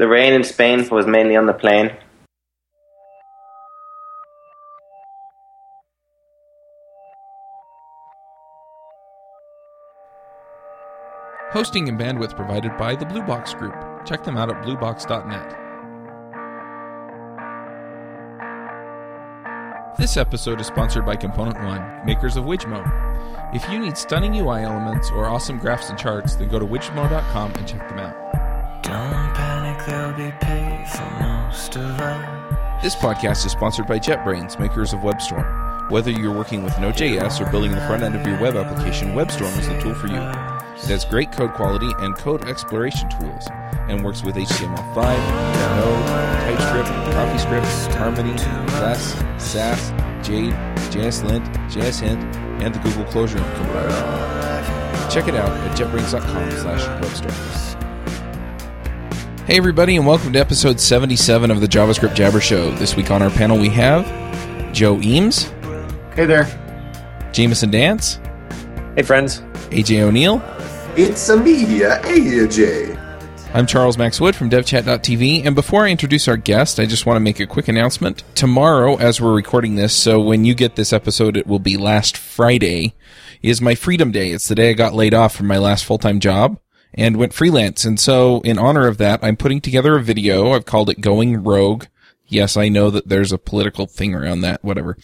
The rain in Spain was mainly on the plane. Hosting and bandwidth provided by the Blue Box Group. Check them out at bluebox.net. This episode is sponsored by Component One, makers of Wijmo. If you need stunning UI elements or awesome graphs and charts, then go to wijmo.com and check them out. Don't there'll be pay for most of us. This podcast is sponsored by JetBrains, makers of WebStorm. Whether you're working with Node.js or building the front end of your web application, WebStorm is the tool for you. It has great code quality and code exploration tools, and works with HTML5, Node, TypeScript, CoffeeScript, Harmony, Less, Sass, Jade, JSLint, JSHint, and the Google Closure compiler. Check it out at jetbrains.com slash webstorm. Hey everybody, and welcome to episode 77 of the JavaScript Jabber Show. This week on our panel we have Joe Eames, Hey there. Jamison Dance, Hey, friends. AJ O'Neal, It's a me, AJ. I'm Charles Max Wood from DevChat.tv, and before I introduce our guest, I just want to make a quick announcement. Tomorrow, as we're recording this, so when you get this episode, it will be last Friday, is my Freedom Day. It's the day I got laid off from my last full-time job and went freelance. And so, in honor of that, I'm putting together a video. I've called it Going Rogue. Yes, I know that there's a political thing around that, whatever.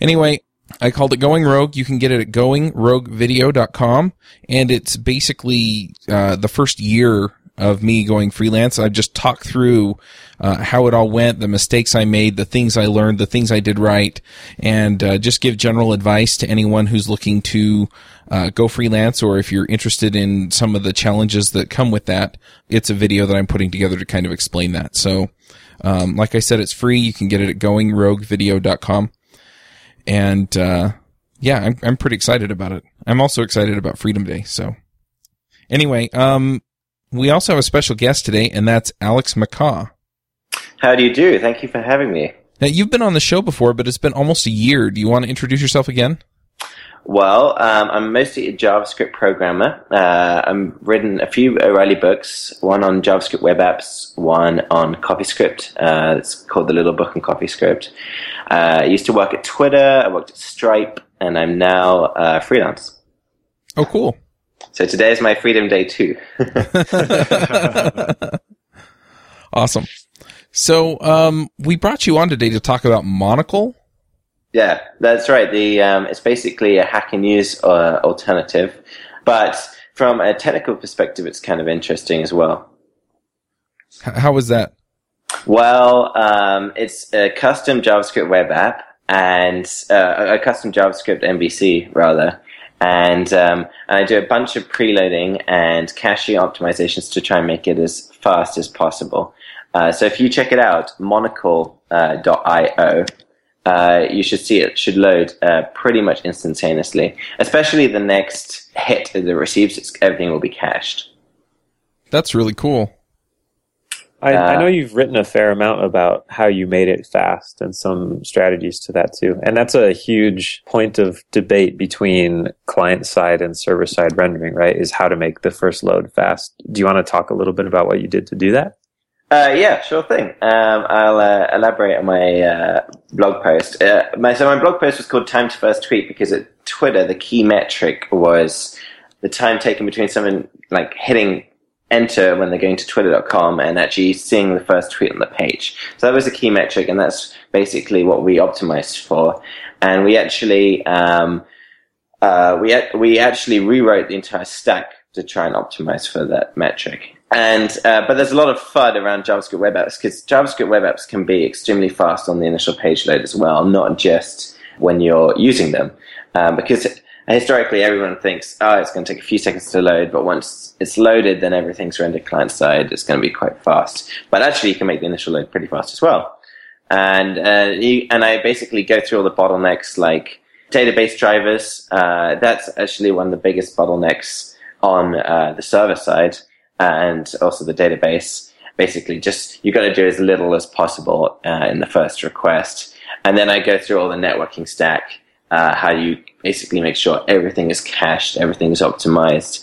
Anyway, I called it Going Rogue. You can get it at goingroguevideo.com. And it's basically, uh, the first year of me going freelance. I just talk through, uh, how it all went, the mistakes I made, the things I learned, the things I did right, and, uh, just give general advice to anyone who's looking to, uh, go freelance or if you're interested in some of the challenges that come with that. It's a video that I'm putting together to kind of explain that. So, um, like I said, it's free. You can get it at goingroguevideo.com. And, uh, yeah, I'm, I'm pretty excited about it. I'm also excited about Freedom Day. So anyway, um, we also have a special guest today and that's Alex MacCaw. How do you do? Thank you for having me. Now you've been on the show before, but it's been almost a year. Do you want to introduce yourself again? Well, um, I'm mostly a JavaScript programmer. Uh, I've written a few O'Reilly books, one on JavaScript web apps, one on CoffeeScript. Uh, it's called The Little Book on CoffeeScript. Uh, I used to work at Twitter, I worked at Stripe, and I'm now uh, freelance. Oh, cool. So today is my freedom day too. awesome. So, um, we brought you on today to talk about Monocle. Yeah, that's right. The um, it's basically a Hacker News uh, alternative, but from a technical perspective, it's kind of interesting as well. H- how was that? Well, um, it's a custom JavaScript web app and uh, a custom JavaScript MVC rather, and um, I do a bunch of preloading and caching optimizations to try and make it as fast as possible. Uh, so if you check it out, monocle.io, uh, you should see it should load uh, pretty much instantaneously. Especially the next hit that it receives, everything will be cached. That's really cool. I, I Uh, know you've written a fair amount about how you made it fast and some strategies to that too. And that's a huge point of debate between client side and server side rendering, right? Is how to make the first load fast. Do you want to talk a little bit about what you did to do that? Uh, yeah, sure thing. Um, I'll uh, elaborate on my uh, blog post. Uh, my, so my blog post was called "Time to First Tweet" because at Twitter the key metric was the time taken between someone like hitting enter when they're going to twitter.com and actually seeing the first tweet on the page. So that was a key metric, and that's basically what we optimized for. And we actually um, uh, we we actually rewrote the entire stack to try and optimize for that metric. And uh, but there's a lot of FUD around JavaScript web apps because JavaScript web apps can be extremely fast on the initial page load as well, not just when you're using them. Um, because historically, everyone thinks, oh, it's going to take a few seconds to load, but once it's loaded, then everything's rendered client side. It's going to be quite fast. But actually, you can make the initial load pretty fast as well. And uh, you, and I basically go through all the bottlenecks like database drivers. Uh, that's actually one of the biggest bottlenecks on uh, the server side and also the database. Basically, just you got to do as little as possible uh, in the first request, and then I go through all the networking stack, uh, how you basically make sure everything is cached, everything is optimized,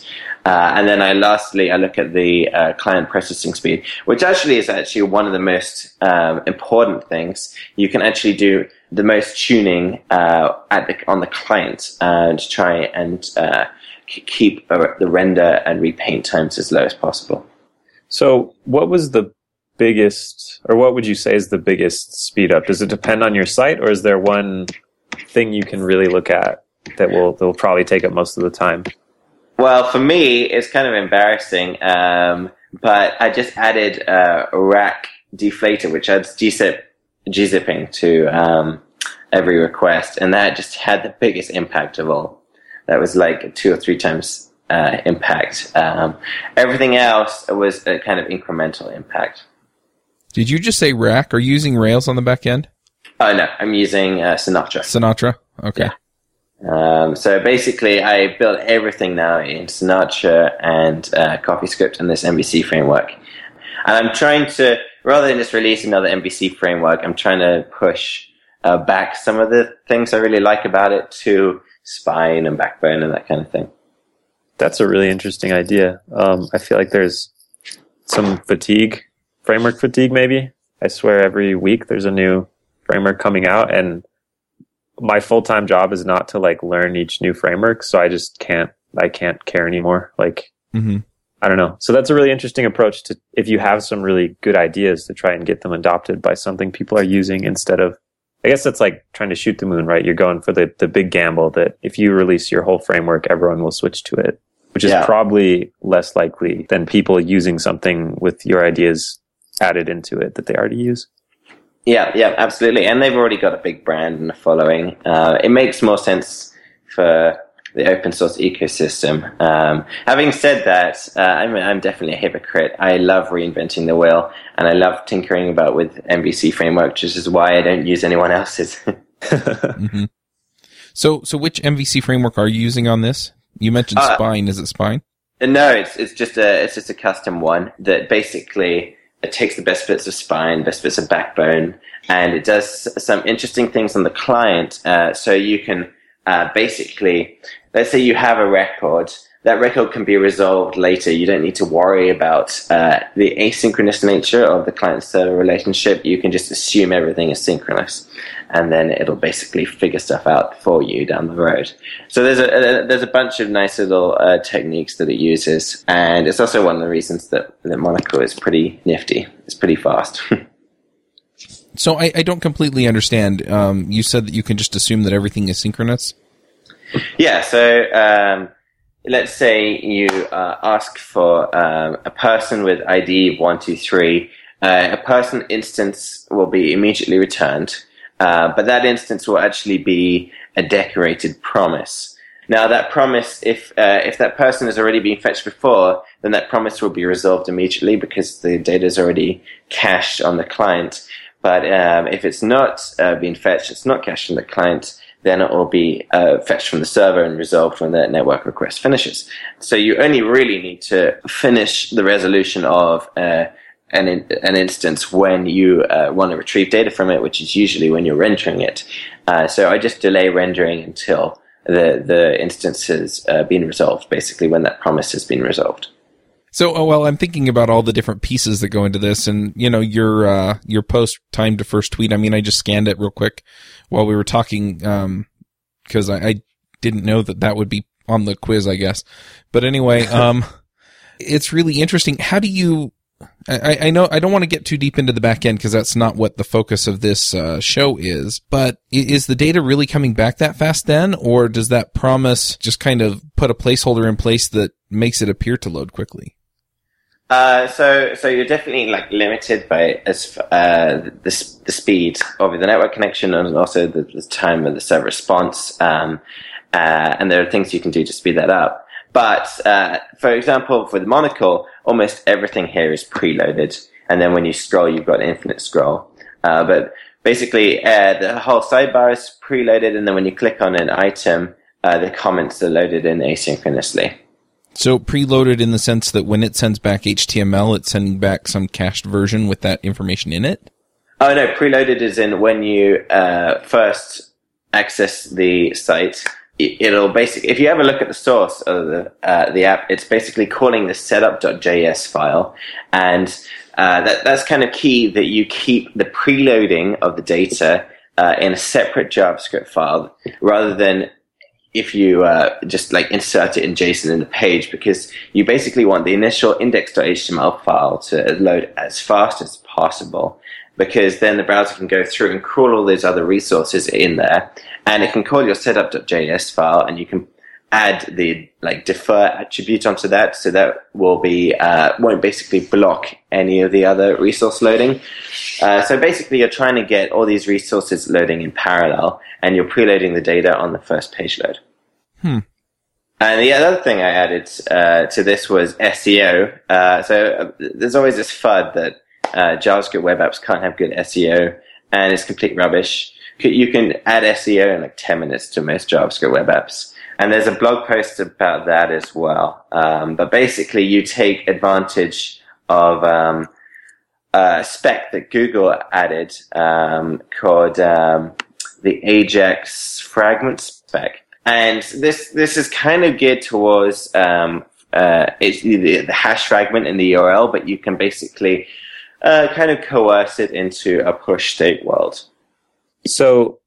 Uh, and then I lastly I look at the uh, client processing speed, which actually is actually one of the most um, important things. You can actually do the most tuning uh, the, on the client and try and uh, keep uh, the render and repaint times as low as possible. So, what was the biggest, or what would you say is the biggest speed up? Does it depend on your site, or is there one thing you can really look at that will that will probably take up most of the time? Well, for me, it's kind of embarrassing, um, but I just added uh, a rack deflater, which adds gzip, gzipping to um, every request, and that just had the biggest impact of all. That was like two or three times uh, impact. Um, everything else was a kind of incremental impact. Did you just say rack? Are you using Rails on the back end? Oh no, I'm using uh, Sinatra. Sinatra? Okay. Yeah. Um, so basically, I built everything now in Sinatra and uh, CoffeeScript and this MVC framework. And I'm trying to, rather than just release another MVC framework, I'm trying to push uh, back some of the things I really like about it to Spine and Backbone and that kind of thing. That's a really interesting idea. Um, I feel like there's some fatigue, framework fatigue, maybe. I swear every week there's a new framework coming out, and my full time job is not to like learn each new framework, so I just can't. I can't care anymore. Like, hmm I don't know. So that's a really interesting approach to if you have some really good ideas to try and get them adopted by something people are using instead of I guess that's like trying to shoot the moon, right? You're going for the, the big gamble that if you release your whole framework, everyone will switch to it, which is Yeah. probably less likely than people using something with your ideas added into it that they already use. Yeah, yeah, absolutely. And they've already got a big brand and a following. Uh, it makes more sense for the open source ecosystem. Um, having said that, uh, I'm, I'm definitely a hypocrite. I love reinventing the wheel and I love tinkering about with MVC framework, which is why I don't use anyone else's. hmm So, so which MVC framework are you using on this? You mentioned Uh, Spine. Is it Spine? No, it's it's just a it's just a custom one that basically it takes the best bits of spine, best bits of backbone, and it does some interesting things on the client. Uh, so you can uh, basically, let's say you have a record. That record can be resolved later. You don't need to worry about uh, the asynchronous nature of the client-server relationship. You can just assume everything is synchronous, and then it'll basically figure stuff out for you down the road. So there's a, a there's a bunch of nice little uh, techniques that it uses, and it's also one of the reasons that, that Monocle is pretty nifty. It's pretty fast. So I, I don't completely understand. Um, you said that you can just assume that everything is synchronous. yeah. So um, let's say you uh, ask for um, a person with ID one two three. Uh, a person instance will be immediately returned, uh, but that instance will actually be a decorated promise. Now, that promise, if uh, if that person has already been fetched before, then that promise will be resolved immediately because the data is already cached on the client. But um, if it's not uh, being fetched, it's not cached on the client, then it will be uh, fetched from the server and resolved when the network request finishes. So you only really need to finish the resolution of uh, an, in, an instance when you uh, want to retrieve data from it, which is usually when you're rendering it. Uh, so I just delay rendering until the the instance has uh, been resolved, basically when that promise has been resolved. So, oh, well, I'm thinking about all the different pieces that go into this, and you know, your uh, your post time to first tweet. I mean, I just scanned it real quick while we were talking because I, I didn't know that that would be on the quiz, I guess. But anyway, um, it's really interesting. How do you? I, I know I don't want to get too deep into the back end because that's not what the focus of this uh, show is. But is the data really coming back that fast then, or does that promise just kind of put a placeholder in place that makes it appear to load quickly? Uh, so, so you're definitely like limited by as uh, the the speed of the network connection and also the, the time of the server response. Um, uh, and there are things you can do to speed that up. But uh, for example, for the monocle, almost everything here is preloaded, and then when you scroll, you've got infinite scroll. Uh, but basically, uh, the whole sidebar is preloaded, and then when you click on an item, uh, the comments are loaded in asynchronously. So preloaded in the sense that when it sends back HTML, it's sending back some cached version with that information in it. Oh no, preloaded is in when you uh, first access the site. It- it'll basically, if you ever look at the source of the uh, the app, it's basically calling the setup.js file, and uh, that that's kind of key that you keep the preloading of the data uh, in a separate JavaScript file rather than if you uh, just like insert it in JSON in the page because you basically want the initial index.html file to load as fast as possible because then the browser can go through and crawl all those other resources in there and it can call your setup.js file and you can add the like defer attribute onto that so that will be uh, won't basically block any of the other resource loading uh, so basically you're trying to get all these resources loading in parallel and you're preloading the data on the first page load Hmm. and the other thing I added uh, to this was SEO. Uh, so uh, there's always this FUD that uh, JavaScript web apps can't have good SEO, and it's complete rubbish. You can add SEO in like 10 minutes to most JavaScript web apps. And there's a blog post about that as well. Um, but basically, you take advantage of um, a spec that Google added um, called um, the Ajax fragment spec. And this this is kind of geared towards um, uh, it's the, the hash fragment in the URL, but you can basically uh, kind of coerce it into a push state world. So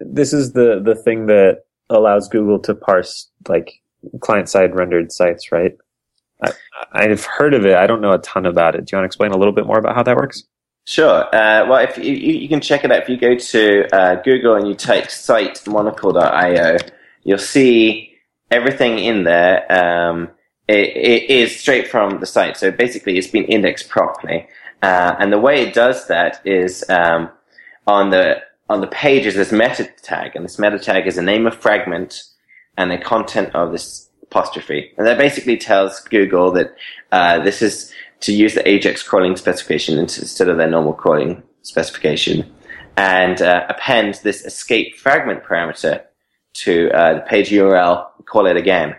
this is the the thing that allows Google to parse like client side rendered sites, right? I, I've heard of it. I don't know a ton about it. Do you want to explain a little bit more about how that works? Sure. Uh, well, if you, you can check it out, if you go to uh, Google and you type site monocle.io, you'll see everything in there. Um, it, it is straight from the site. So basically, it's been indexed properly. Uh, and the way it does that is um, on the on the pages there's meta tag, and this meta tag is the name of fragment and the content of this apostrophe, and that basically tells Google that uh, this is to use the Ajax crawling specification instead of their normal crawling specification, and uh, append this escape fragment parameter to uh, the page URL. Call it again.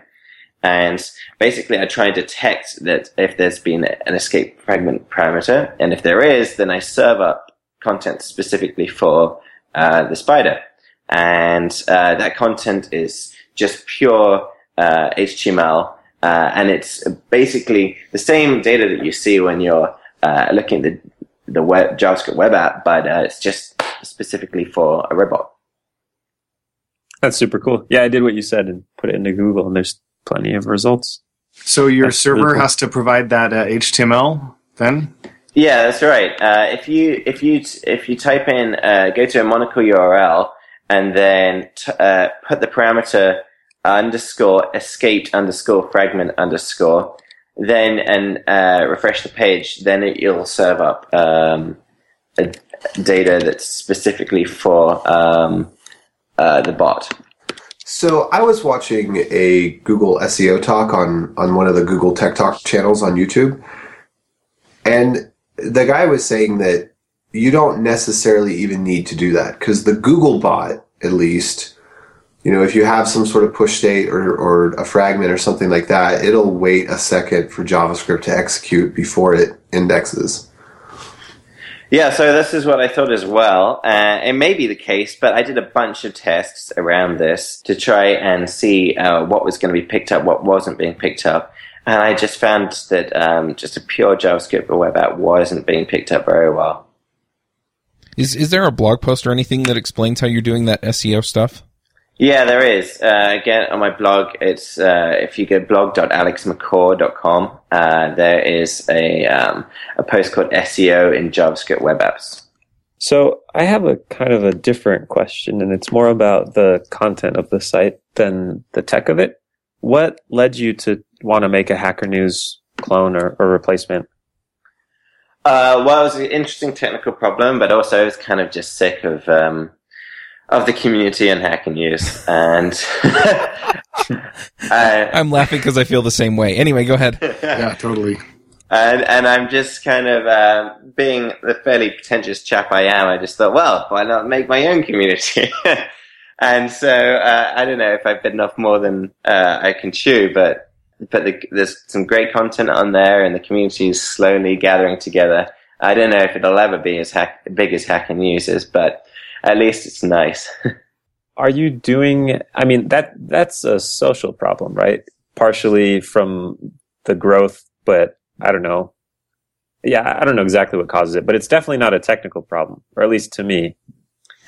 And basically, I try and detect that if there's been an escape fragment parameter, and if there is, then I serve up content specifically for uh, the spider. And uh, that content is just pure uh, HTML, uh, and it's basically the same data that you see when you're uh, looking at the, the web, JavaScript web app, but uh, it's just specifically for a robot. That's super cool. Yeah, I did what you said and put it into Google, and there's plenty of results. So your That's really server cool. has to provide that uh, HTML then? Yeah, that's right. Uh, if you if you if you type in uh, go to a Monocle URL and then t- uh, put the parameter underscore escaped underscore fragment underscore, then and uh, refresh the page, then it, it'll serve up um, a, data that's specifically for um, uh, the bot. So I was watching a Google SEO talk on on one of the Google Tech Talk channels on YouTube, and the guy was saying that you don't necessarily even need to do that because the Google bot, at least, you know, if you have some sort of push state or, or a fragment or something like that, it'll wait a second for JavaScript to execute before it indexes. Yeah, so this is what I thought as well. Uh, it may be the case, but I did a bunch of tests around this to try and see uh, what was going to be picked up, what wasn't being picked up. And I just found that um, just a pure JavaScript or web app wasn't being picked up very well. Is is there a blog post or anything that explains how you're doing that SEO stuff? Yeah, there is. Uh, again, on my blog, it's uh, if you go blog.alexmaccaw.com, uh, there is a um, a post called SEO in JavaScript web apps. So I have a kind of a different question, and it's more about the content of the site than the tech of it. What led you to want to make a Hacker News clone or, or replacement? Uh, well, it was an interesting technical problem, but also I was kind of just sick of um, of the community and Hacker News, and I, I'm laughing because I feel the same way. Anyway, go ahead. Yeah, totally. and and I'm just kind of um, being the fairly pretentious chap I am. I just thought, well, why not make my own community? and so uh, I don't know if I've bitten off more than uh, I can chew, but but the, there's some great content on there, and the community is slowly gathering together. I don't know if it'll ever be as hack, big as Hacker News is, but at least it's nice. are you doing? I mean, that that's a social problem, right? Partially from the growth, but I don't know. Yeah, I don't know exactly what causes it, but it's definitely not a technical problem, or at least to me.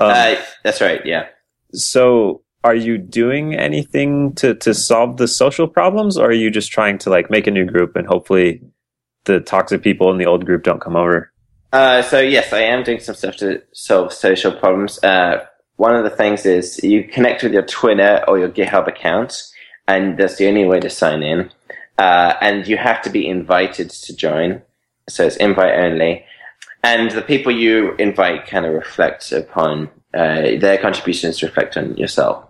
Um, Uh, that's right. Yeah. so, are you doing anything to to solve the social problems, or are you just trying to like make a new group and hopefully the toxic people in the old group don't come over? Uh, so yes, I am doing some stuff to solve social problems. Uh, one of the things is you connect with your Twitter or your GitHub account, and that's the only way to sign in. Uh, and you have to be invited to join, so it's invite only. And the people you invite kind of reflect upon uh, their contributions reflect on yourself.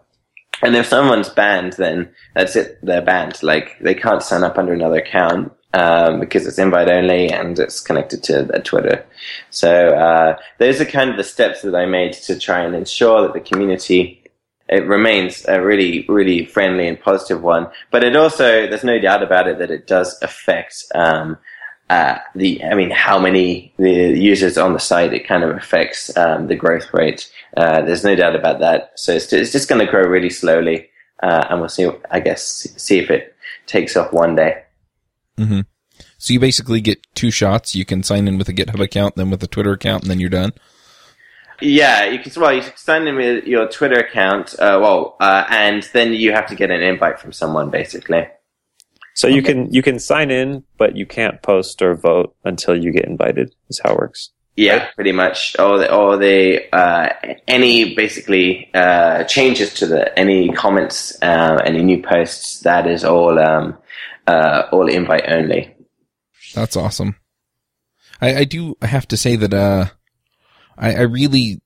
And if someone's banned, then that's it; they're banned. Like they can't sign up under another account um, because it's invite only and it's connected to Twitter. So uh, those are kind of the steps that I made to try and ensure that the community it remains a really, really friendly and positive one. But it also, there's no doubt about it that it does affect um, uh, the, I mean, how many the users on the site. It kind of affects um, the growth rate. Uh, there's no doubt about that. So it's, it's just going to grow really slowly, uh, and we'll see. I guess see if it takes off one day. So you basically get two shots. You can sign in with a GitHub account, then with a Twitter account, and then you're done. Yeah, you can. Well, you can sign in with your Twitter account. Uh, well, uh, and then you have to get an invite from someone, basically. So you can you can sign in, but you can't post or vote until you get invited. Is how it works. Yeah, pretty much. Or the, or the uh, any basically uh, changes to the any comments, uh, any new posts. That is all um, uh, all invite only. That's awesome. I, I do have to say that uh, I, I really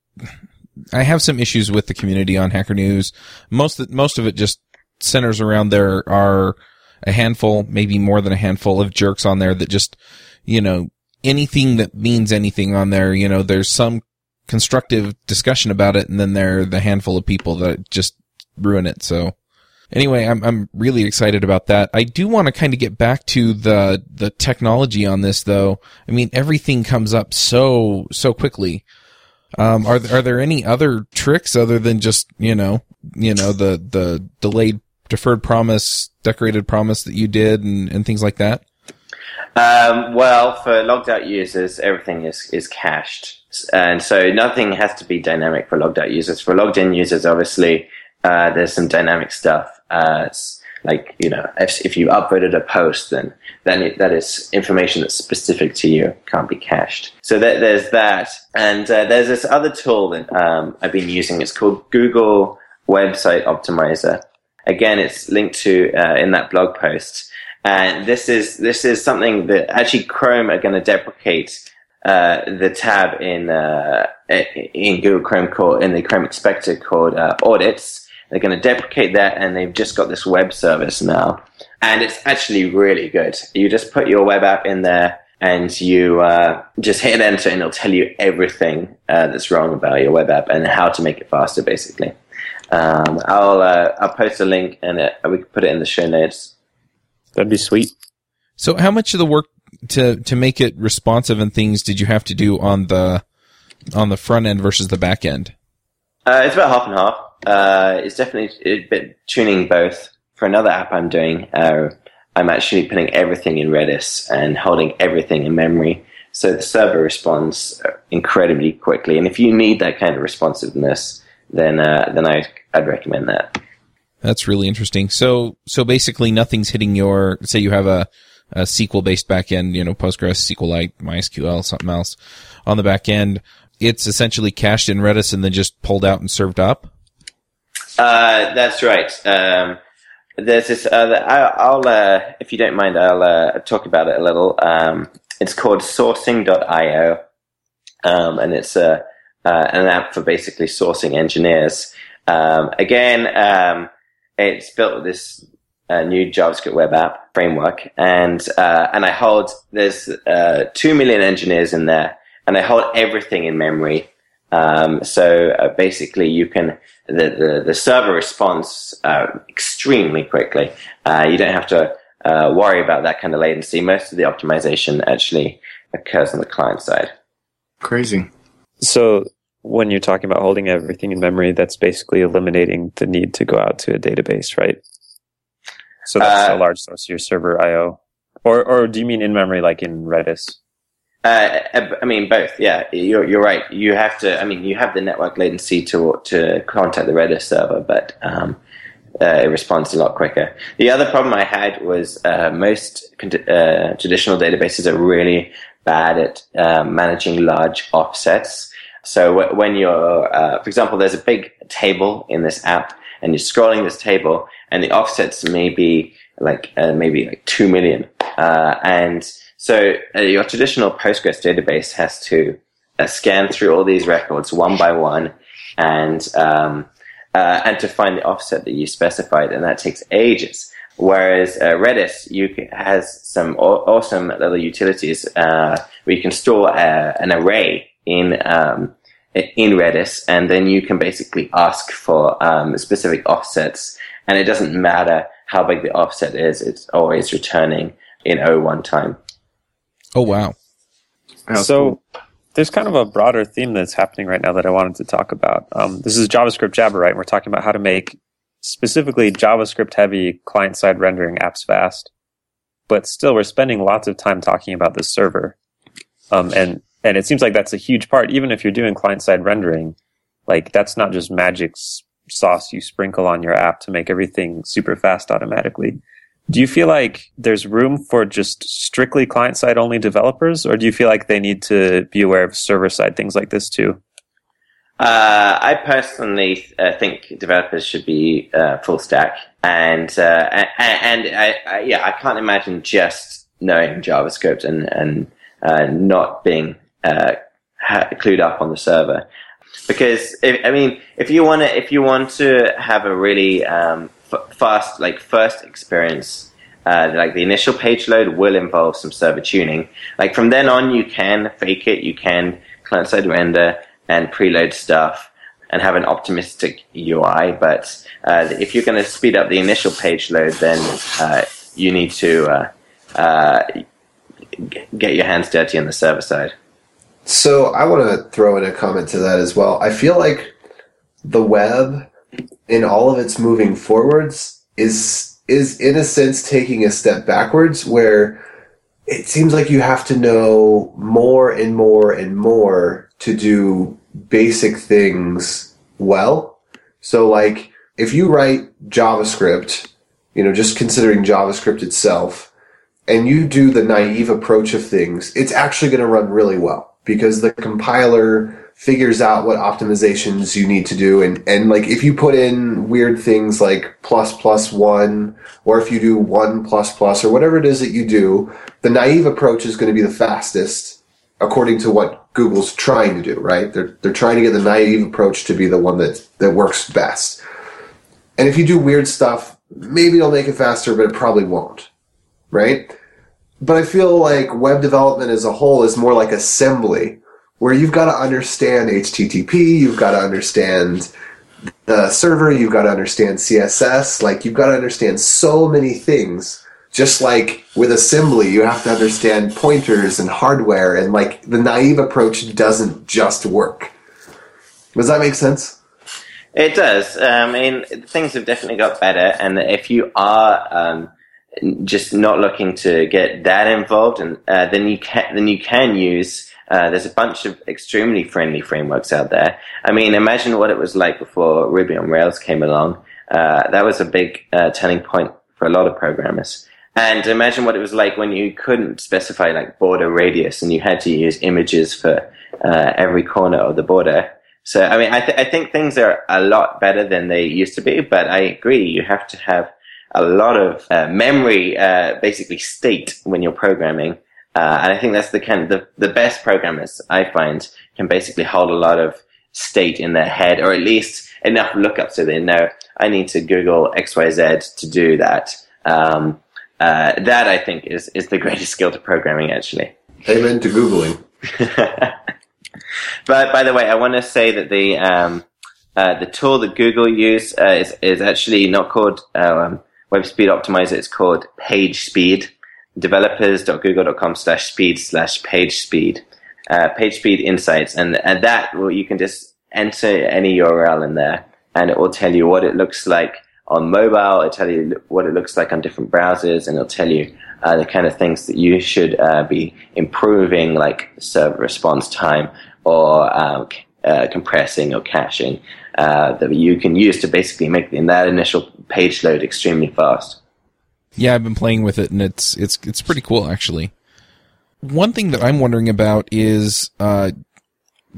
I have some issues with the community on Hacker News. Most most of it just centers around there are a handful, maybe more than a handful of jerks on there that just you know anything that means anything on there. You know, there's some constructive discussion about it, and then there are the handful of people that just ruin it. So anyway, I'm I'm really excited about that. I do want to kind of get back to the the technology on this though. I mean, everything comes up so so quickly. Um, are are there any other tricks other than just you know you know the the delayed deferred promise decorated promise that you did and and things like that? Um, well, for logged out users, everything is, is cached. And so nothing has to be dynamic for logged out users. For logged in users, obviously, uh, there's some dynamic stuff. Uh, like, you know, if, if you upvoted a post, then, then it, that is information that's specific to you, can't be cached. So there's that. And uh, there's this other tool that um, I've been using. It's called Google Website Optimizer. Again, it's linked to uh, in that blog post. And this is this is something that actually Chrome are going to deprecate uh, the tab in uh, in Google Chrome called in the Chrome Inspector called uh, audits. They're going to deprecate that, and they've just got this web service now, and it's actually really good. You just put your web app in there, and you uh, just hit enter, and it'll tell you everything uh, that's wrong about your web app and how to make it faster, basically. Um, I'll uh, I'll post a link, and it, we can put it in the show notes. That'd be sweet. So how much of the work to to make it responsive and things did you have to do on the on the front end versus the back end? Uh, it's about half and half. Uh, it's definitely tuning both. For another app I'm doing, uh, I'm actually putting everything in Redis and holding everything in memory. So the server responds incredibly quickly. And if you need that kind of responsiveness, then uh, then I, I'd recommend that. That's really interesting. So so basically nothing's hitting your say you have a, a SQL based backend, you know, Postgres, SQLite, MySQL, something else on the back end. It's essentially cached in Redis and then just pulled out and served up. Uh, that's right. Um, there's this. Uh, I, I'll, uh, if you don't mind, I'll uh, talk about it a little. Um, it's called Sourcing.io, um, and it's a uh, an app for basically sourcing engineers. Um, again, um, it's built with this uh, new JavaScript web app framework, and uh, and I hold there's uh, two million engineers in there, and I hold everything in memory. Um, so uh, basically, you can the, the, the server responds uh, extremely quickly. Uh, you don't have to uh, worry about that kind of latency. Most of the optimization actually occurs on the client side. Crazy. So when you're talking about holding everything in memory, that's basically eliminating the need to go out to a database, right? So that's Uh, a large source of your server I/O, or or do you mean in memory like in Redis? Uh, I mean, both. Yeah, you're you're right. You have to. I mean, you have the network latency to to contact the Redis server, but um, uh, it responds a lot quicker. The other problem I had was uh, most uh, traditional databases are really bad at uh, managing large offsets. So when you're, uh, for example, there's a big table in this app, and you're scrolling this table, and the offsets may be like maybe like two million, uh, and so uh, your traditional Postgres database has to uh, scan through all these records one by one, and um, uh, and to find the offset that you specified, and that takes ages. Whereas uh, Redis you has some aw- awesome little utilities uh, where you can store uh, an array in um, in Redis, and then you can basically ask for um, specific offsets, and it doesn't matter how big the offset is; it's always returning in O1 time. Oh wow. So there's kind of a broader theme that's happening right now that I wanted to talk about. Um, this is JavaScript Jabber, right? And we're talking about how to make specifically JavaScript heavy client side rendering apps fast. But still, we're spending lots of time talking about the server. Um, and, and it seems like that's a huge part, even if you're doing client side rendering, like that's not just magic sauce you sprinkle on your app to make everything super fast automatically. Do you feel like there's room for just strictly client side only developers, or do you feel like they need to be aware of server side things like this too? Uh, I personally uh, think developers should be uh, full stack, and uh, and, and I, I, yeah, I can't imagine just knowing JavaScript and and uh, not being uh, clued up on the server. Because if, I mean, if you want to, if you want to have a really um, f- fast, like first experience, uh, like the initial page load will involve some server tuning. Like from then on, you can fake it, you can client side render and preload stuff and have an optimistic UI. But uh, if you're going to speed up the initial page load, then uh, you need to uh, uh, get your hands dirty on the server side. So I want to throw in a comment to that as well. I feel like the web, in all of its moving forwards, is is in a sense taking a step backwards, where it seems like you have to know more and more and more to do basic things well. So, like, if you write JavaScript, you know, just considering JavaScript itself, and you do the naive approach of things, it's actually going to run really well because the compiler figures out what optimizations you need to do. And, and like if you put in weird things like plus plus one or if you do one plus plus or whatever it is that you do the naive approach is going to be the fastest according to what google's trying to do right? They're, they're trying to get the naive approach to be the one that, that works best. And if you do weird stuff maybe it'll make it faster but it probably won't right? But I feel like web development as a whole is more like assembly, where you've got to understand HTTP, you've got to understand the server, you've got to understand CSS, like you've got to understand so many things. Just like with assembly, you have to understand pointers and hardware, and like the naive approach doesn't just work. Does that make sense? It does. Um, I mean, things have definitely got better, and if you are um, just not looking to get that involved, and uh, then you can then you can use. Uh, there's a bunch of extremely friendly frameworks out there. I mean, imagine what it was like before Ruby on Rails came along. Uh, that was a big uh, turning point for a lot of programmers. And imagine what it was like when you couldn't specify like border radius and you had to use images for uh, every corner of the border. So, I mean, I, th- I think things are a lot better than they used to be, but I agree. You have to have a lot of uh, memory, uh, basically state when you're programming. Uh, and I think that's the kind of the, the best programmers I find can basically hold a lot of state in their head, or at least enough lookup so they know I need to Google XYZ to do that. Um, uh, that I think is, is the greatest skill to programming actually. Amen to Googling. but by the way, I want to say that the um, uh, the tool that Google use uh, is is actually not called uh, um, Web Speed Optimizer. It's called Page Speed. Developers.google.com slash speed slash page speed. Uh, page speed insights, and and that well, you can just enter any URL in there, and it will tell you what it looks like on mobile. It'll tell you what it looks like on different browsers, and it'll tell you uh, the kind of things that you should uh, be improving, like server response time or um, uh, compressing or caching, uh, that you can use to basically make that initial page load extremely fast. Yeah, I've been playing with it, and it's it's it's pretty cool actually. One thing that I'm wondering about is uh,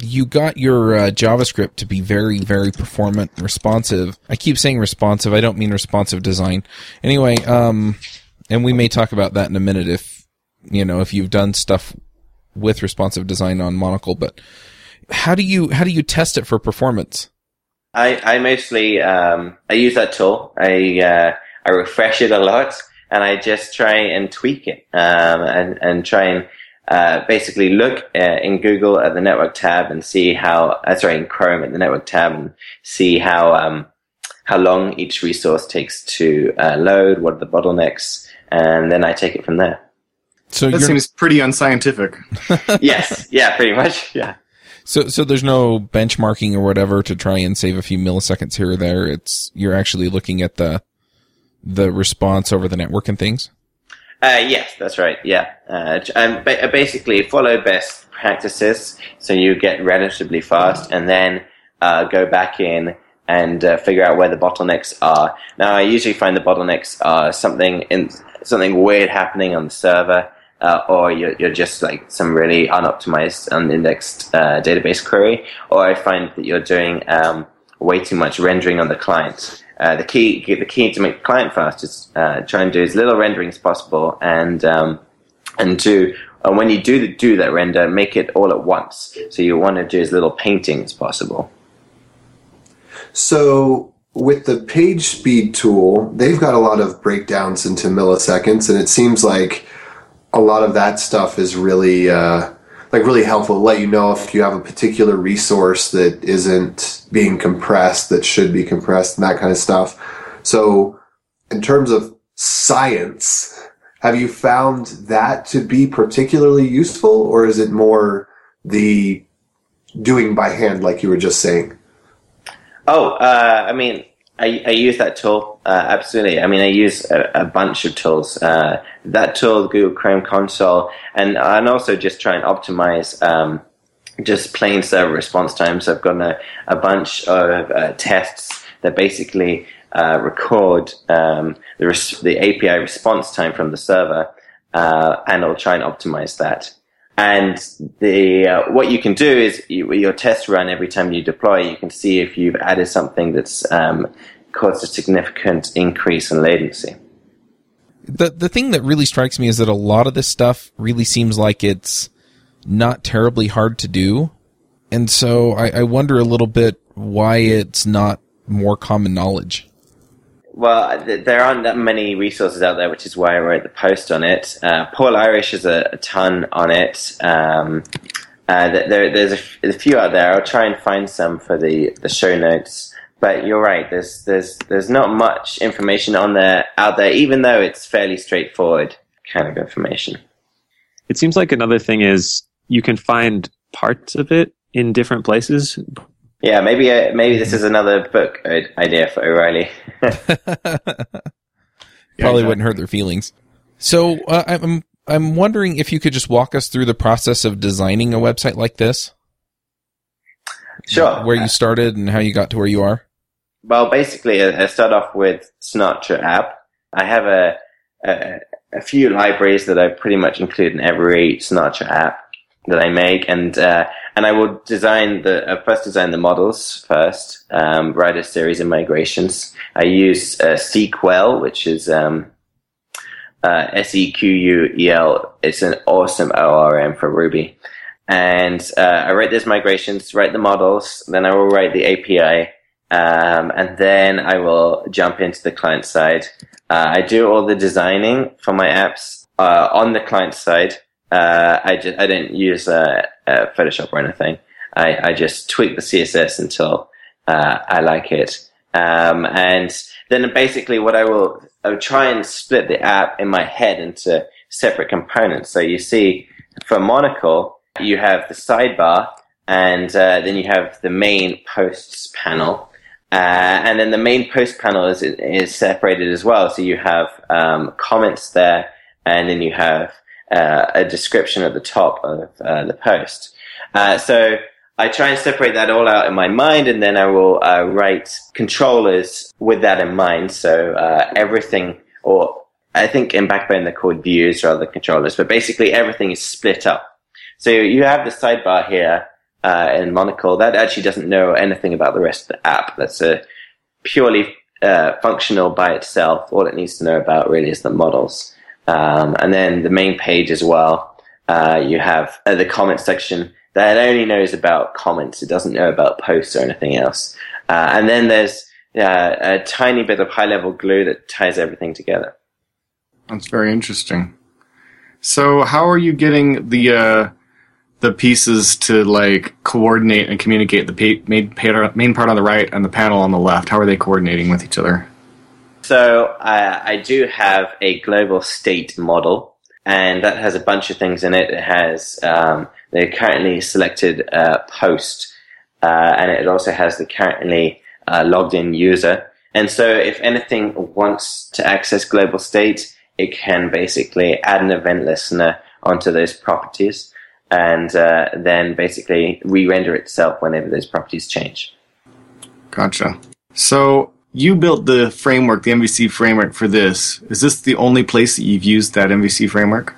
you got your uh, JavaScript to be very very performant and responsive. I keep saying responsive. I don't mean responsive design. Anyway, um, and we may talk about that in a minute if you know if you've done stuff with responsive design on Monocle. But how do you how do you test it for performance? I, I mostly um, I use that tool. I uh, I refresh it a lot, and I just try and tweak it um, and and try and uh, basically look uh, in Google at the network tab and see how uh, sorry in Chrome at the network tab and see how um, how long each resource takes to uh, load, what are the bottlenecks, and then I take it from there. So That seems pretty unscientific. yes, yeah, pretty much, yeah. So, so there's no benchmarking or whatever to try and save a few milliseconds here or there. It's you're actually looking at the the response over the network and things. Uh, yes, that's right. Yeah, uh, j- um, ba- uh, basically follow best practices so you get relatively fast, and then uh, go back in and uh, figure out where the bottlenecks are. Now, I usually find the bottlenecks are something in something weird happening on the server, uh, or you're, you're just like some really unoptimized, unindexed database query, or I find that you're doing um, way too much rendering on the client. Uh, the key, the key to make the client fast is uh, try and do as little rendering as possible, and um, and do and when you do do that render, make it all at once. So you want to do as little painting as possible. So with the page speed tool, they've got a lot of breakdowns into milliseconds, and it seems like a lot of that stuff is really uh, like really helpful let you know if you have a particular resource that isn't being compressed that should be compressed and that kind of stuff. So in terms of science, have you found that to be particularly useful, or is it more the doing by hand, like you were just saying? Oh, uh, I mean, I, I use that tool uh, absolutely. I mean, I use a, a bunch of tools. Uh, that tool, Google Chrome console, and and also just try and optimize um, just plain server response times. I've got a, a bunch of uh, tests that basically uh, record um, the res- the API response time from the server, uh, and I'll try and optimize that. And the uh, what you can do is you, your test run every time you deploy. You can see if you've added something that's um, caused a significant increase in latency. The the thing that really strikes me is that a lot of this stuff really seems like it's not terribly hard to do, and so I, I wonder a little bit why it's not more common knowledge. Well, th- there aren't that many resources out there, which is why I wrote the post on it. Uh, Paul Irish has a, a ton on it. Um, uh, there, there's a, f- a few out there. I'll try and find some for the, the show notes. But you're right. There's there's there's not much information on there out there, even though it's fairly straightforward kind of information. It seems like another thing is you can find parts of it in different places. Yeah, maybe uh, maybe this is another book idea for O'Reilly. Probably wouldn't hurt their feelings. So uh, I'm I'm wondering if you could just walk us through the process of designing a website like this, sure. where you started and how you got to where you are. Well, basically, I start off with Sinatra app. I have a, a a few libraries that I pretty much include in every Sinatra app that I make, and uh, and I will design the uh, first design the models first, um, write a series of migrations. I use uh, Sequel, which is um, uh, S E Q U E L. It's an awesome ORM for Ruby. And uh, I write those migrations, write the models, then I will write the API, um, and then I will jump into the client side. Uh, I do all the designing for my apps uh, on the client side. Uh, I just I don't use Photoshop or anything. I, I just tweak the CSS until uh, I like it. Um, and then basically what I will, I will try and split the app in my head into separate components. So you see, for Monocle, you have the sidebar, and uh, then you have the main posts panel, uh, and then the main post panel is is separated as well. So you have um, comments there, and then you have uh, a description at the top of uh, the post. Uh, so I try and separate that all out in my mind, and then I will uh, write controllers with that in mind. So uh, everything, or I think in Backbone they're called views rather than controllers, but basically everything is split up. So you have the sidebar here uh, in Monocle that actually doesn't know anything about the rest of the app. That's a purely uh, functional by itself. All it needs to know about really is the models. Um, and then the main page as well. Uh, you have uh, the comment section that only knows about comments. It doesn't know about posts or anything else. Uh, and then there's uh, a tiny bit of high level glue that ties everything together. That's very interesting. So, how are you getting the uh, the pieces to like coordinate and communicate the main, part on the right and the panel on the left? How are they coordinating with each other? So uh, I do have a global state model, and that has a bunch of things in it. It has um, the currently selected uh, post, uh, and it also has the currently uh, logged in user. And so if anything wants to access global state, it can basically add an event listener onto those properties and uh, then basically re-render itself whenever those properties change. Gotcha. So you built the framework, the MVC framework for this. Is this the only place that you've used that MVC framework?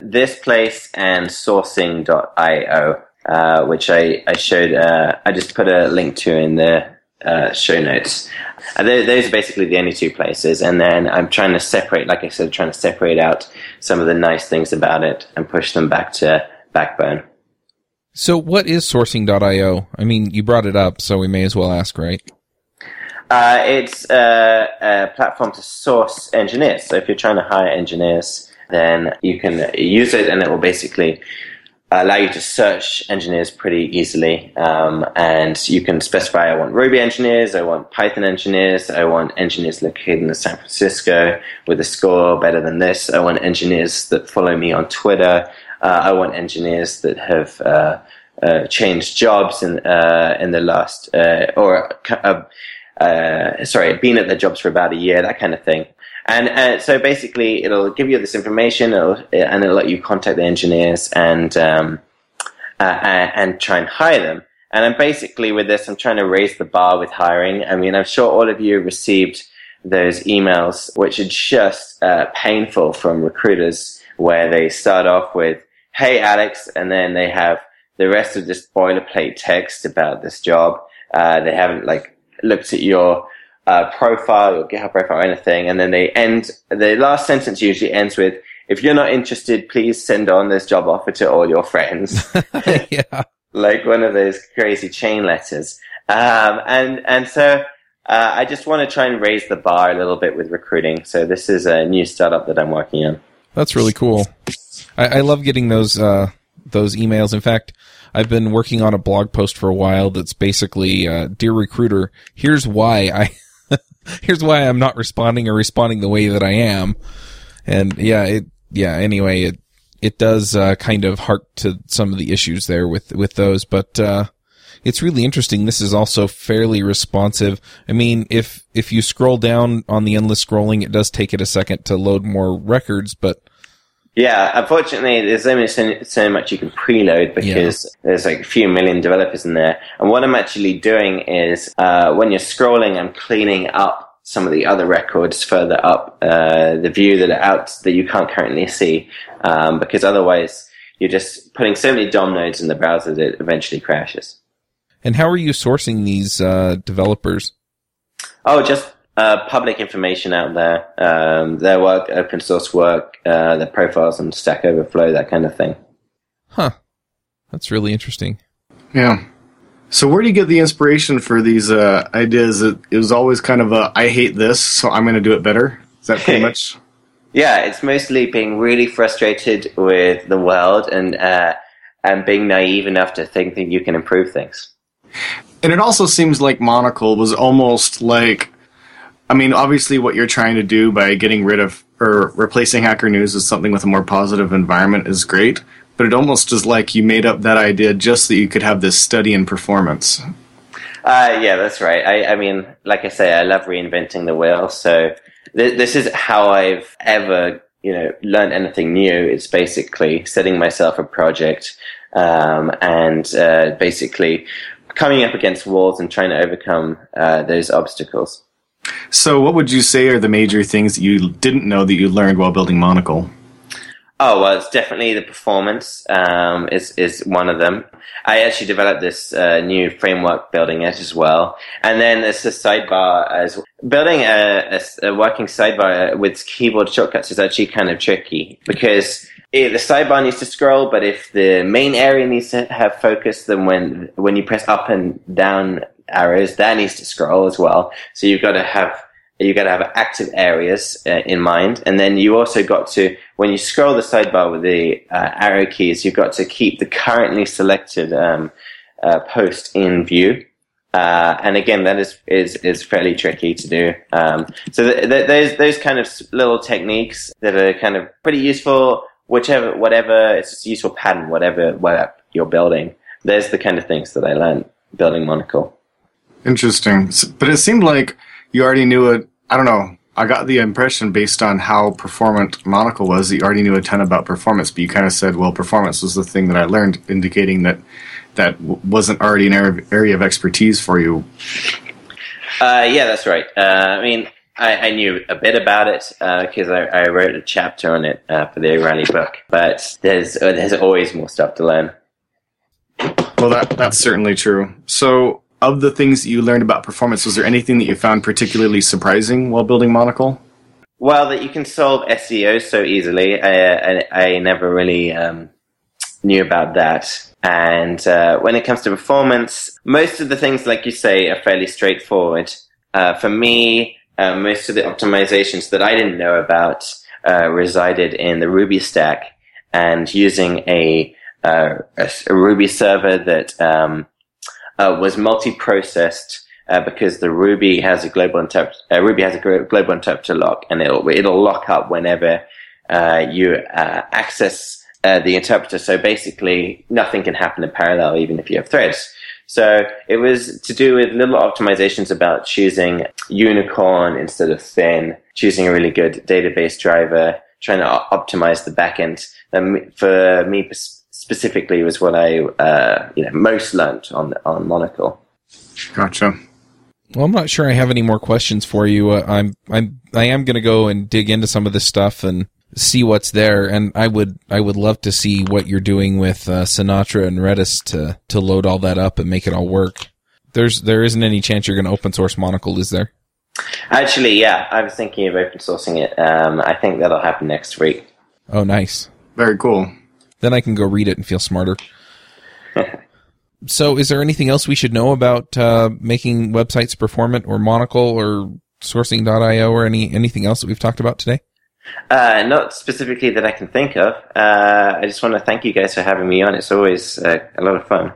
This place and sourcing.io, uh, which I, I showed, uh, I just put a link to in the uh, show notes. Uh, th- those are basically the only two places. And then I'm trying to separate, like I said, trying to separate out some of the nice things about it and push them back to Backbone. So, what is sourcing.io? I mean, you brought it up, so we may as well ask, right? Uh, it's a, a platform to source engineers. So if you're trying to hire engineers, then you can use it, and it will basically allow you to search engineers pretty easily. Um, and you can specify, I want Ruby engineers, I want Python engineers, I want engineers located in San Francisco with a score better than this. I want engineers that follow me on Twitter. Uh, I want engineers that have uh, uh, changed jobs in uh, in the last uh, or uh, uh, sorry, been at their jobs for about a year, that kind of thing. And so basically, it'll give you this information, it'll, and it'll let you contact the engineers and um, and try and hire them. And I'm basically with this, I'm trying to raise the bar with hiring. I mean, I'm sure all of you received those emails, which are just painful from recruiters, where they start off with, "Hey, Alex," and then they have the rest of this boilerplate text about this job. Uh, they haven't like looked at your uh, profile, your GitHub profile, or anything, and then they end. The last sentence usually ends with, "If you're not interested, please send on this job offer to all your friends." yeah. like one of those crazy chain letters. Um, and and so uh, I just want to try and raise the bar a little bit with recruiting. So this is a new startup that I'm working on. That's really cool. I, I love getting those uh, those emails. In fact, I've been working on a blog post for a while that's basically, uh, dear recruiter, here's why I, here's why I'm not responding or responding the way that I am. And yeah, it, yeah, anyway, it, it does, uh, kind of hark to some of the issues there with, with those, but, uh, it's really interesting. This is also fairly responsive. I mean, if, if you scroll down on the endless scrolling, it does take it a second to load more records, but Yeah, unfortunately, there's only so, so much you can preload because there's like a few million developers in there. And what I'm actually doing is uh, when you're scrolling, I'm cleaning up some of the other records further up uh, the view that are out that you can't currently see um, because otherwise you're just putting so many DOM nodes in the browser that it eventually crashes. and how are you sourcing these, uh, developers? Oh, just uh, public information out there, um, their work, open source work, uh, their profiles on Stack Overflow, that kind of thing. Huh. That's really interesting. Yeah. So where do you get the inspiration for these uh, ideas? It, it was always kind of a I hate this, so I'm going to do it better. Is that pretty much? Yeah, it's mostly being really frustrated with the world and uh, and being naive enough to think that you can improve things. And it also seems like Monocle was almost like, I mean, obviously, what you're trying to do by getting rid of or replacing Hacker News with something with a more positive environment is great. but it almost is like you made up that idea just so you could have this study in performance. Uh, yeah, that's right. I, I mean, like I say, I love reinventing the wheel. So th- this is how I've ever, you know, learned anything new. It's basically setting myself a project um, and uh, basically coming up against walls and trying to overcome uh, those obstacles. So, what would you say are the major things that you didn't know that you learned while building Monocle? Oh well, it's definitely the performance um, is is one of them. I actually developed this uh, new framework building it as well, and then there's the sidebar as building a, a, a, working sidebar with keyboard shortcuts is actually kind of tricky because the sidebar needs to scroll, but if the main area needs to have focus, then when when you press up and down arrows, that needs to scroll as well. So you've got to have you got to have active areas uh, in mind, and then you also got to when you scroll the sidebar with the uh, arrow keys, you've got to keep the currently selected um, uh, post in view. Uh, and again, that is, is, is fairly tricky to do. Um, so th- th- those, those kind of little techniques that are kind of pretty useful, whichever, whatever, it's a useful pattern, whatever, whatever you're building. There's the kind of things that I learned building Monocle. Interesting. But it seemed like you already knew it. I don't know. I got the impression based on how performant Monocle was that you already knew a ton about performance, but you kind of said, well, performance was the thing that I learned, indicating that that wasn't already an area of expertise for you. Uh, yeah, that's right. Uh, I mean, I, I, knew a bit about it because uh, I, I, wrote a chapter on it uh, for the O'Reilly book, but there's uh, there's always more stuff to learn. Well, that that's certainly true. So, of the things that you learned about performance, was there anything that you found particularly surprising while building Monocle? Well, that you can solve SEO so easily. I, I, I never really um, knew about that. And uh, when it comes to performance, most of the things, like you say, are fairly straightforward. Uh, for me, uh, most of the optimizations that I didn't know about uh, resided in the Ruby stack and using a, uh, a, a Ruby server that um, uh, was multi-processed uh, because the Ruby has a global interpret uh, Ruby has a global interpreter lock, and it'll it'll lock up whenever uh, you uh, access uh, the interpreter. So basically, nothing can happen in parallel, even if you have threads. So it was to do with little optimizations about choosing unicorn instead of thin, choosing a really good database driver, trying to optimize the backend. And for me specifically was what I uh, you know most learned on on Monocle. Gotcha. Well, I'm not sure I have any more questions for you. Uh, I'm I'm I am going to go and dig into some of this stuff and see what's there. And I would I would love to see what you're doing with uh, Sinatra and Redis to to load all that up and make it all work. There's there isn't any chance you're going to open source Monocle, is there? Actually, yeah, I was thinking of open sourcing it. Um, I think that'll happen next week. Oh, nice. Very cool. Then I can go read it and feel smarter. so, is there anything else we should know about uh, making websites performant or Monocle or sourcing.io or any anything else that we've talked about today? Uh, not specifically that I can think of. Uh, I just want to thank you guys for having me on. It's always uh, a lot of fun.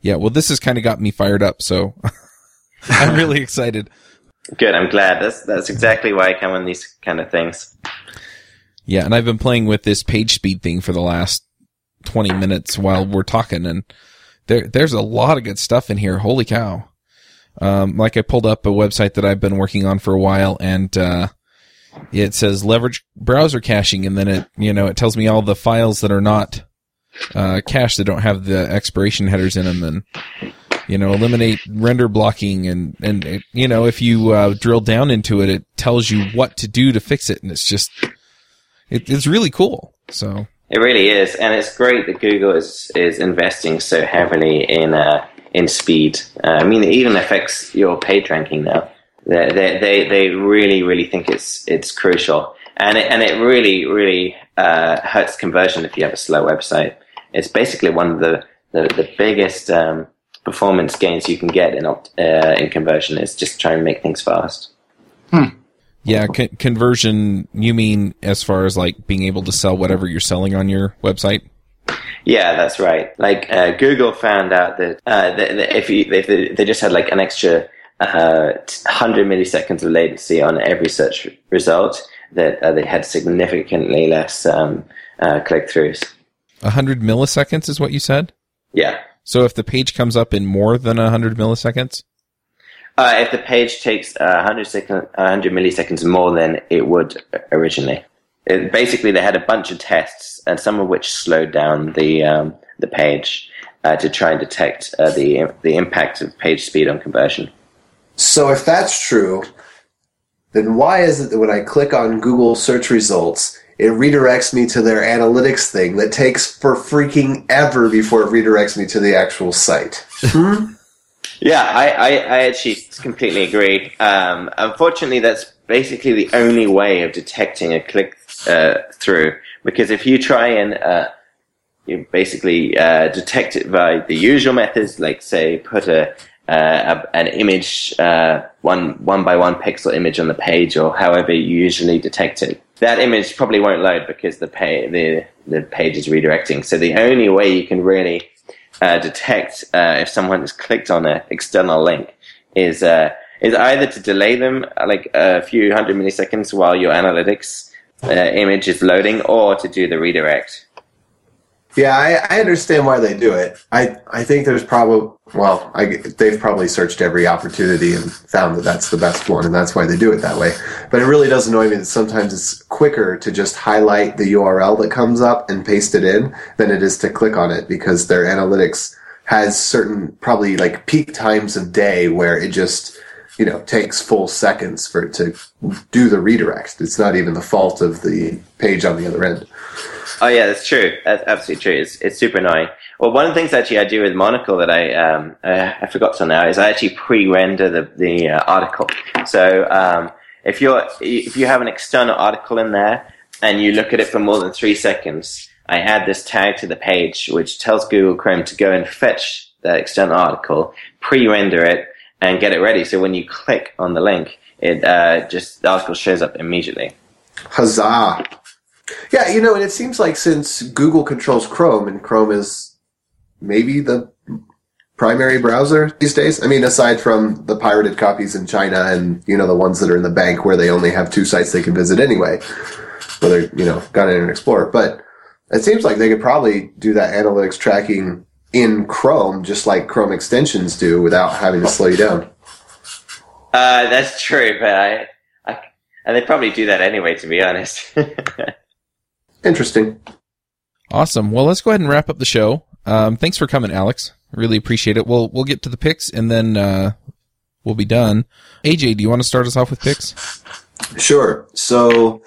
Yeah, well, this has kind of got me fired up, so I'm really excited. Good, I'm glad. That's that's exactly why I come on these kind of things. Yeah, and I've been playing with this page speed thing for the last 20 minutes while we're talking and there, there's a lot of good stuff in here. Holy cow. Um, like I pulled up a website that I've been working on for a while and, uh, it says leverage browser caching and then it, you know, it tells me all the files that are not, uh, cached that don't have the expiration headers in them and, you know, eliminate render blocking and, and, it, you know, if you, uh, drill down into it, it tells you what to do to fix it. And it's just, it, it's really cool. So it really is, and it's great that Google is is investing so heavily in uh, in speed. Uh, I mean, it even affects your page ranking now. They they they really really think it's it's crucial, and it, and it really really uh, hurts conversion if you have a slow website. It's basically one of the the, the biggest um, performance gains you can get in uh, in conversion is just trying to make things fast. Hmm. Yeah, con- conversion. You mean as far as like being able to sell whatever you're selling on your website? Yeah, that's right. Like uh, Google found out that, uh, that, that if, you, if they just had like an extra uh, 100 milliseconds of latency on every search result, that uh, they had significantly less um, uh, click throughs. 100 milliseconds is what you said? Yeah. So if the page comes up in more than 100 milliseconds? Uh, if the page takes uh, 100, second, 100 milliseconds more than it would originally. It, basically, they had a bunch of tests, and some of which slowed down the um, the page uh, to try and detect uh, the the impact of page speed on conversion. So if that's true, then why is it that when I click on Google search results, it redirects me to their analytics thing that takes for freaking ever before it redirects me to the actual site? Yeah, I, I, I actually completely agree. Um, unfortunately, that's basically the only way of detecting a click uh, through. Because if you try and uh, you basically uh, detect it by the usual methods, like say put a, uh, a an image uh, one one by one pixel image on the page, or however you usually detect it, that image probably won't load because the pay, the the page is redirecting. So the only way you can really uh, detect uh, if someone has clicked on an external link is uh, is either to delay them uh, like a few hundred milliseconds while your analytics uh, image is loading, or to do the redirect. Yeah, I, I understand why they do it. I, I think there's probably well, I, they've probably searched every opportunity and found that that's the best one, and that's why they do it that way. But it really does annoy me that sometimes it's quicker to just highlight the URL that comes up and paste it in than it is to click on it because their analytics has certain probably like peak times of day where it just you know takes full seconds for it to do the redirect. It's not even the fault of the page on the other end. Oh yeah, that's true. That's absolutely true. It's it's super annoying. Well, one of the things actually I do with Monocle that I um uh, I forgot to now is I actually pre-render the the uh, article. So um, if you're if you have an external article in there and you look at it for more than three seconds, I add this tag to the page which tells Google Chrome to go and fetch that external article, pre-render it, and get it ready. So when you click on the link, it uh, just the article shows up immediately. Huzzah! Yeah, you know, and it seems like since Google controls Chrome and Chrome is maybe the primary browser these days. I mean, aside from the pirated copies in China and, you know, the ones that are in the bank where they only have two sites they can visit anyway, whether, you know, got Internet Explorer. But it seems like they could probably do that analytics tracking in Chrome just like Chrome extensions do without having to slow you down. Uh, that's true, but I, I, and they probably do that anyway, to be honest. Interesting. Awesome. Well, let's go ahead and wrap up the show. Um, thanks for coming, Alex. Really appreciate it. We'll we'll get to the picks and then uh, we'll be done. AJ, do you want to start us off with picks? Sure. So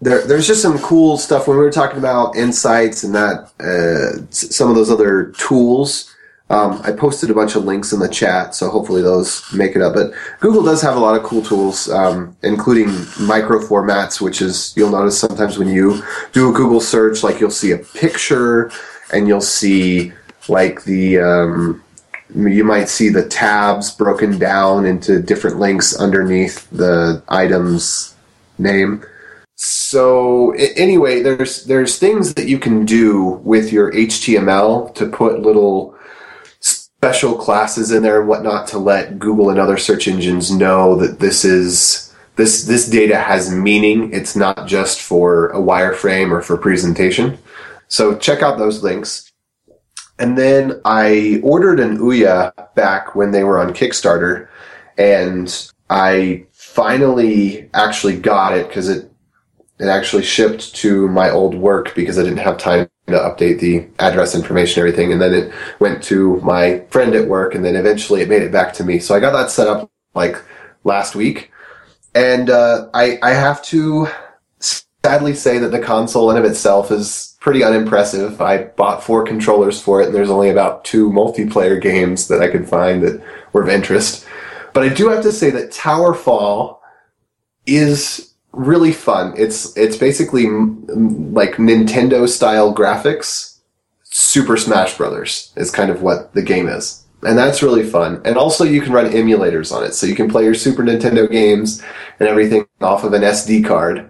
there, there's just some cool stuff when we were talking about insights and that uh, some of those other tools. Um, I posted a bunch of links in the chat, so hopefully those make it up. But Google does have a lot of cool tools, um, including micro formats, which is you'll notice sometimes when you do a Google search, like you'll see a picture and you'll see like the um, you might see the tabs broken down into different links underneath the item's name. So anyway, there's there's things that you can do with your HTML to put little special classes in there and whatnot to let Google and other search engines know that this is this this data has meaning. It's not just for a wireframe or for presentation. So check out those links. And then I ordered an Ouya back when they were on Kickstarter, and I finally actually got it because it it actually shipped to my old work because I didn't have time to update the address information everything. And then it went to my friend at work and then eventually it made it back to me. So I got that set up like last week. And, uh, I, I have to sadly say that the console in of itself is pretty unimpressive. I bought four controllers for it and there's only about two multiplayer games that I could find that were of interest. But I do have to say that Towerfall is really fun. It's it's basically m- like Nintendo style graphics. Super Smash Brothers is kind of what the game is. And that's really fun. And also you can run emulators on it. So you can play your Super Nintendo games and everything off of an SD card.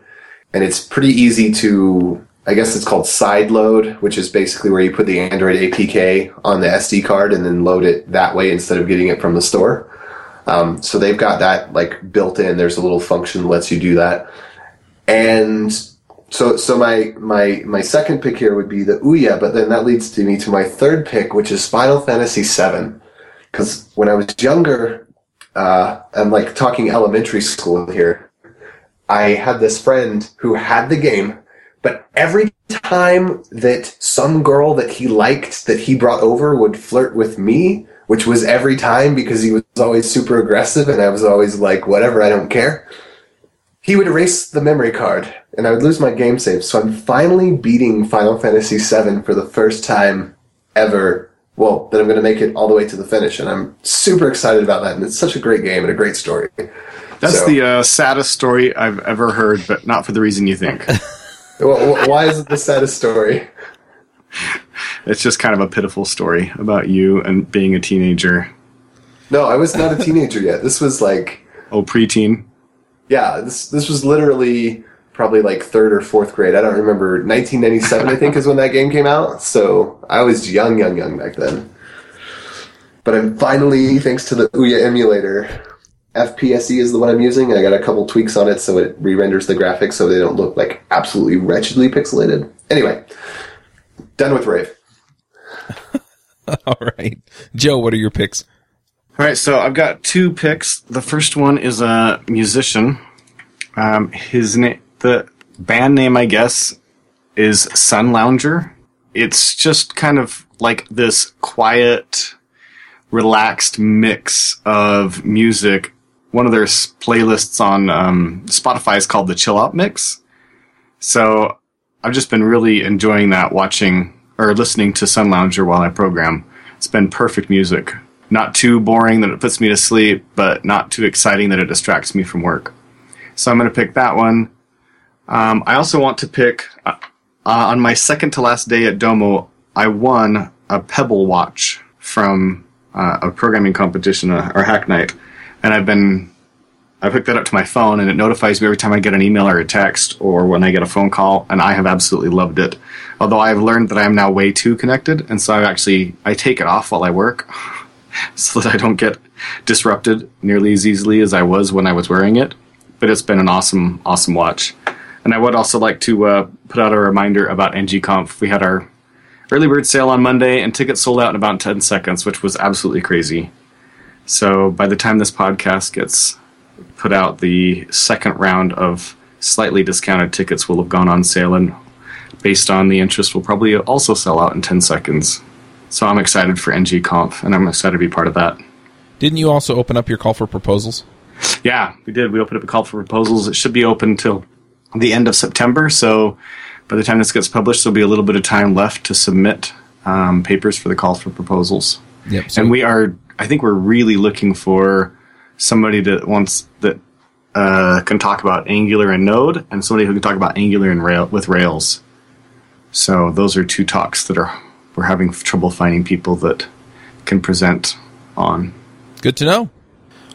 And it's pretty easy to I guess it's called side load, which is basically where you put the Android APK on the SD card and then load it that way instead of getting it from the store. Um, so they've got that like built in. There's a little function that lets you do that. And So so my my my second pick here would be the Ouya, but then that leads to me to my third pick, which is Final Fantasy VII. Because when I was younger, uh, I'm like talking elementary school here. I had this friend who had the game, but every time that some girl that he liked that he brought over would flirt with me, which was every time because he was always super aggressive and I was always like, whatever, I don't care. He would erase the memory card and I would lose my game save. So I'm finally beating Final Fantasy VII for the first time ever. Well, that I'm going to make it all the way to the finish, and I'm super excited about that. And it's such a great game and a great story. That's So- the uh, saddest story I've ever heard, but not for the reason you think. Wh- wh- Why is it the saddest story? It's just kind of a pitiful story about you and being a teenager. No, I was not a teenager yet. This was like, Oh, preteen. yeah, this this was literally probably like third or fourth grade. I don't remember. 1997, I think, is when that game came out. So I was young, young, young back then. But I'm finally, thanks to the Ouya emulator, FPSE is the one I'm using, and I got a couple tweaks on it so it re-renders the graphics so they don't look like absolutely wretchedly pixelated. Anyway, done with Rave. All right. Joe, what are your picks? All right, so I've got two picks. The first one is a musician. Um, his name, the band name, I guess, is Sunlounger. It's just kind of like this quiet, relaxed mix of music. One of their playlists on um, Spotify is called the Chill Out Mix. So I've just been really enjoying that, watching or listening to Sunlounger while I program. It's been perfect music. Not too boring that it puts me to sleep, but not too exciting that it distracts me from work. So I'm going to pick that one. Um, I also want to pick uh, uh, on my second to last day at Domo. I won a Pebble watch from uh, a programming competition uh, or hack night, and I've been I hooked that up to my phone, and it notifies me every time I get an email or a text, or when I get a phone call. And I have absolutely loved it. Although I have learned that I am now way too connected, and so I actually I take it off while I work, so that I don't get disrupted nearly as easily as I was when I was wearing it. But it's been an awesome, awesome watch. And I would also like to uh, put out a reminder about NGConf. We had our early bird sale on Monday, and tickets sold out in about 10 seconds, which was absolutely crazy. So by the time this podcast gets put out, the second round of slightly discounted tickets will have gone on sale, and based on the interest, will probably also sell out in 10 seconds. So I'm excited for NGConf, and I'm excited to be part of that. Didn't you also open up your call for proposals? Yeah, we did. We opened up a call for proposals. It should be open till the end of September. So by the time this gets published, there'll be a little bit of time left to submit um, papers for the call for proposals. Yep. So and we are, I think we're really looking for somebody that wants that uh, can talk about Angular and Node, and somebody who can talk about Angular and Rail with Rails. So those are two talks that are we're having trouble finding people that can present on. Good to know.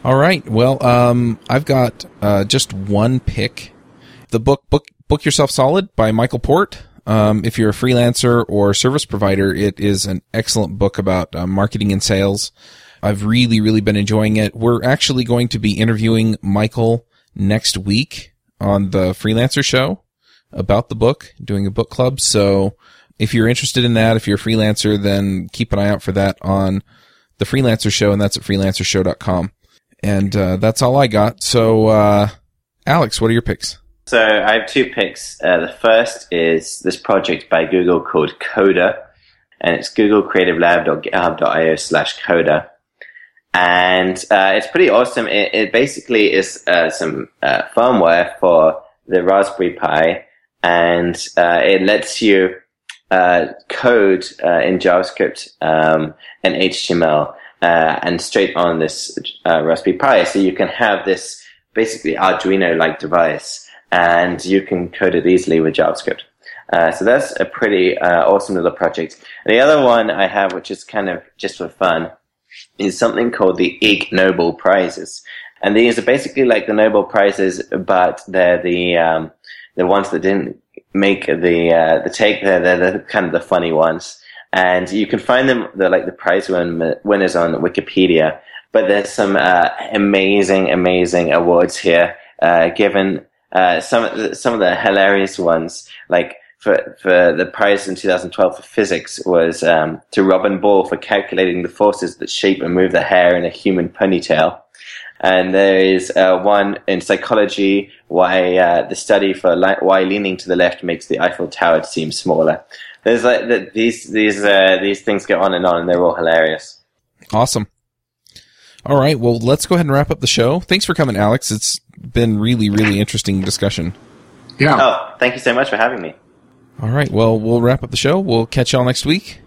All right. Well, um, I've got uh, just one pick. The book book book yourself solid by Michael Port. Um, if you're a freelancer or service provider, it is an excellent book about uh, marketing and sales. I've really, really been enjoying it. We're actually going to be interviewing Michael next week on the Freelancer Show about the book, doing a book club. So if you're interested in that, if you're a freelancer, then keep an eye out for that on the Freelancer Show, and that's at freelancershow.com. And uh, that's all I got. So, uh, Alex, what are your picks? So I have two picks. Uh, the first is this project by Google called Coder, and it's googlecreativelab.github.io slash Coder. And uh, it's pretty awesome. It, it basically is uh, some uh, firmware for the Raspberry Pi, and uh, it lets you uh, code uh, in JavaScript um, and HTML uh, and straight on this uh, Raspberry Pi. So you can have this basically Arduino-like device, and you can code it easily with JavaScript. Uh, so that's a pretty uh, awesome little project. And the other one I have, which is kind of just for fun, is something called the Ig Nobel Prizes. And these are basically like the Nobel Prizes, but they're the um, the ones that didn't make the uh, the take. They're, they're the kind of the funny ones, and you can find them. Like the prize win- winners on Wikipedia. But there's some uh, amazing, amazing awards here uh, given uh, some of the, some of the hilarious ones, like for for the prize in 2012 for physics was um, to Robin Ball for calculating the forces that shape and move the hair in a human ponytail. And there is uh, one in psychology why uh, the study for li- why leaning to the left makes the Eiffel Tower seem smaller. There's like the, these these uh, these things go on and on, and they're all hilarious. Awesome. All right. Well, let's go ahead and wrap up the show. Thanks for coming, Alex. It's been really, really interesting discussion. Yeah. Oh, thank you so much for having me. All right. Well, we'll wrap up the show. We'll catch y'all next week.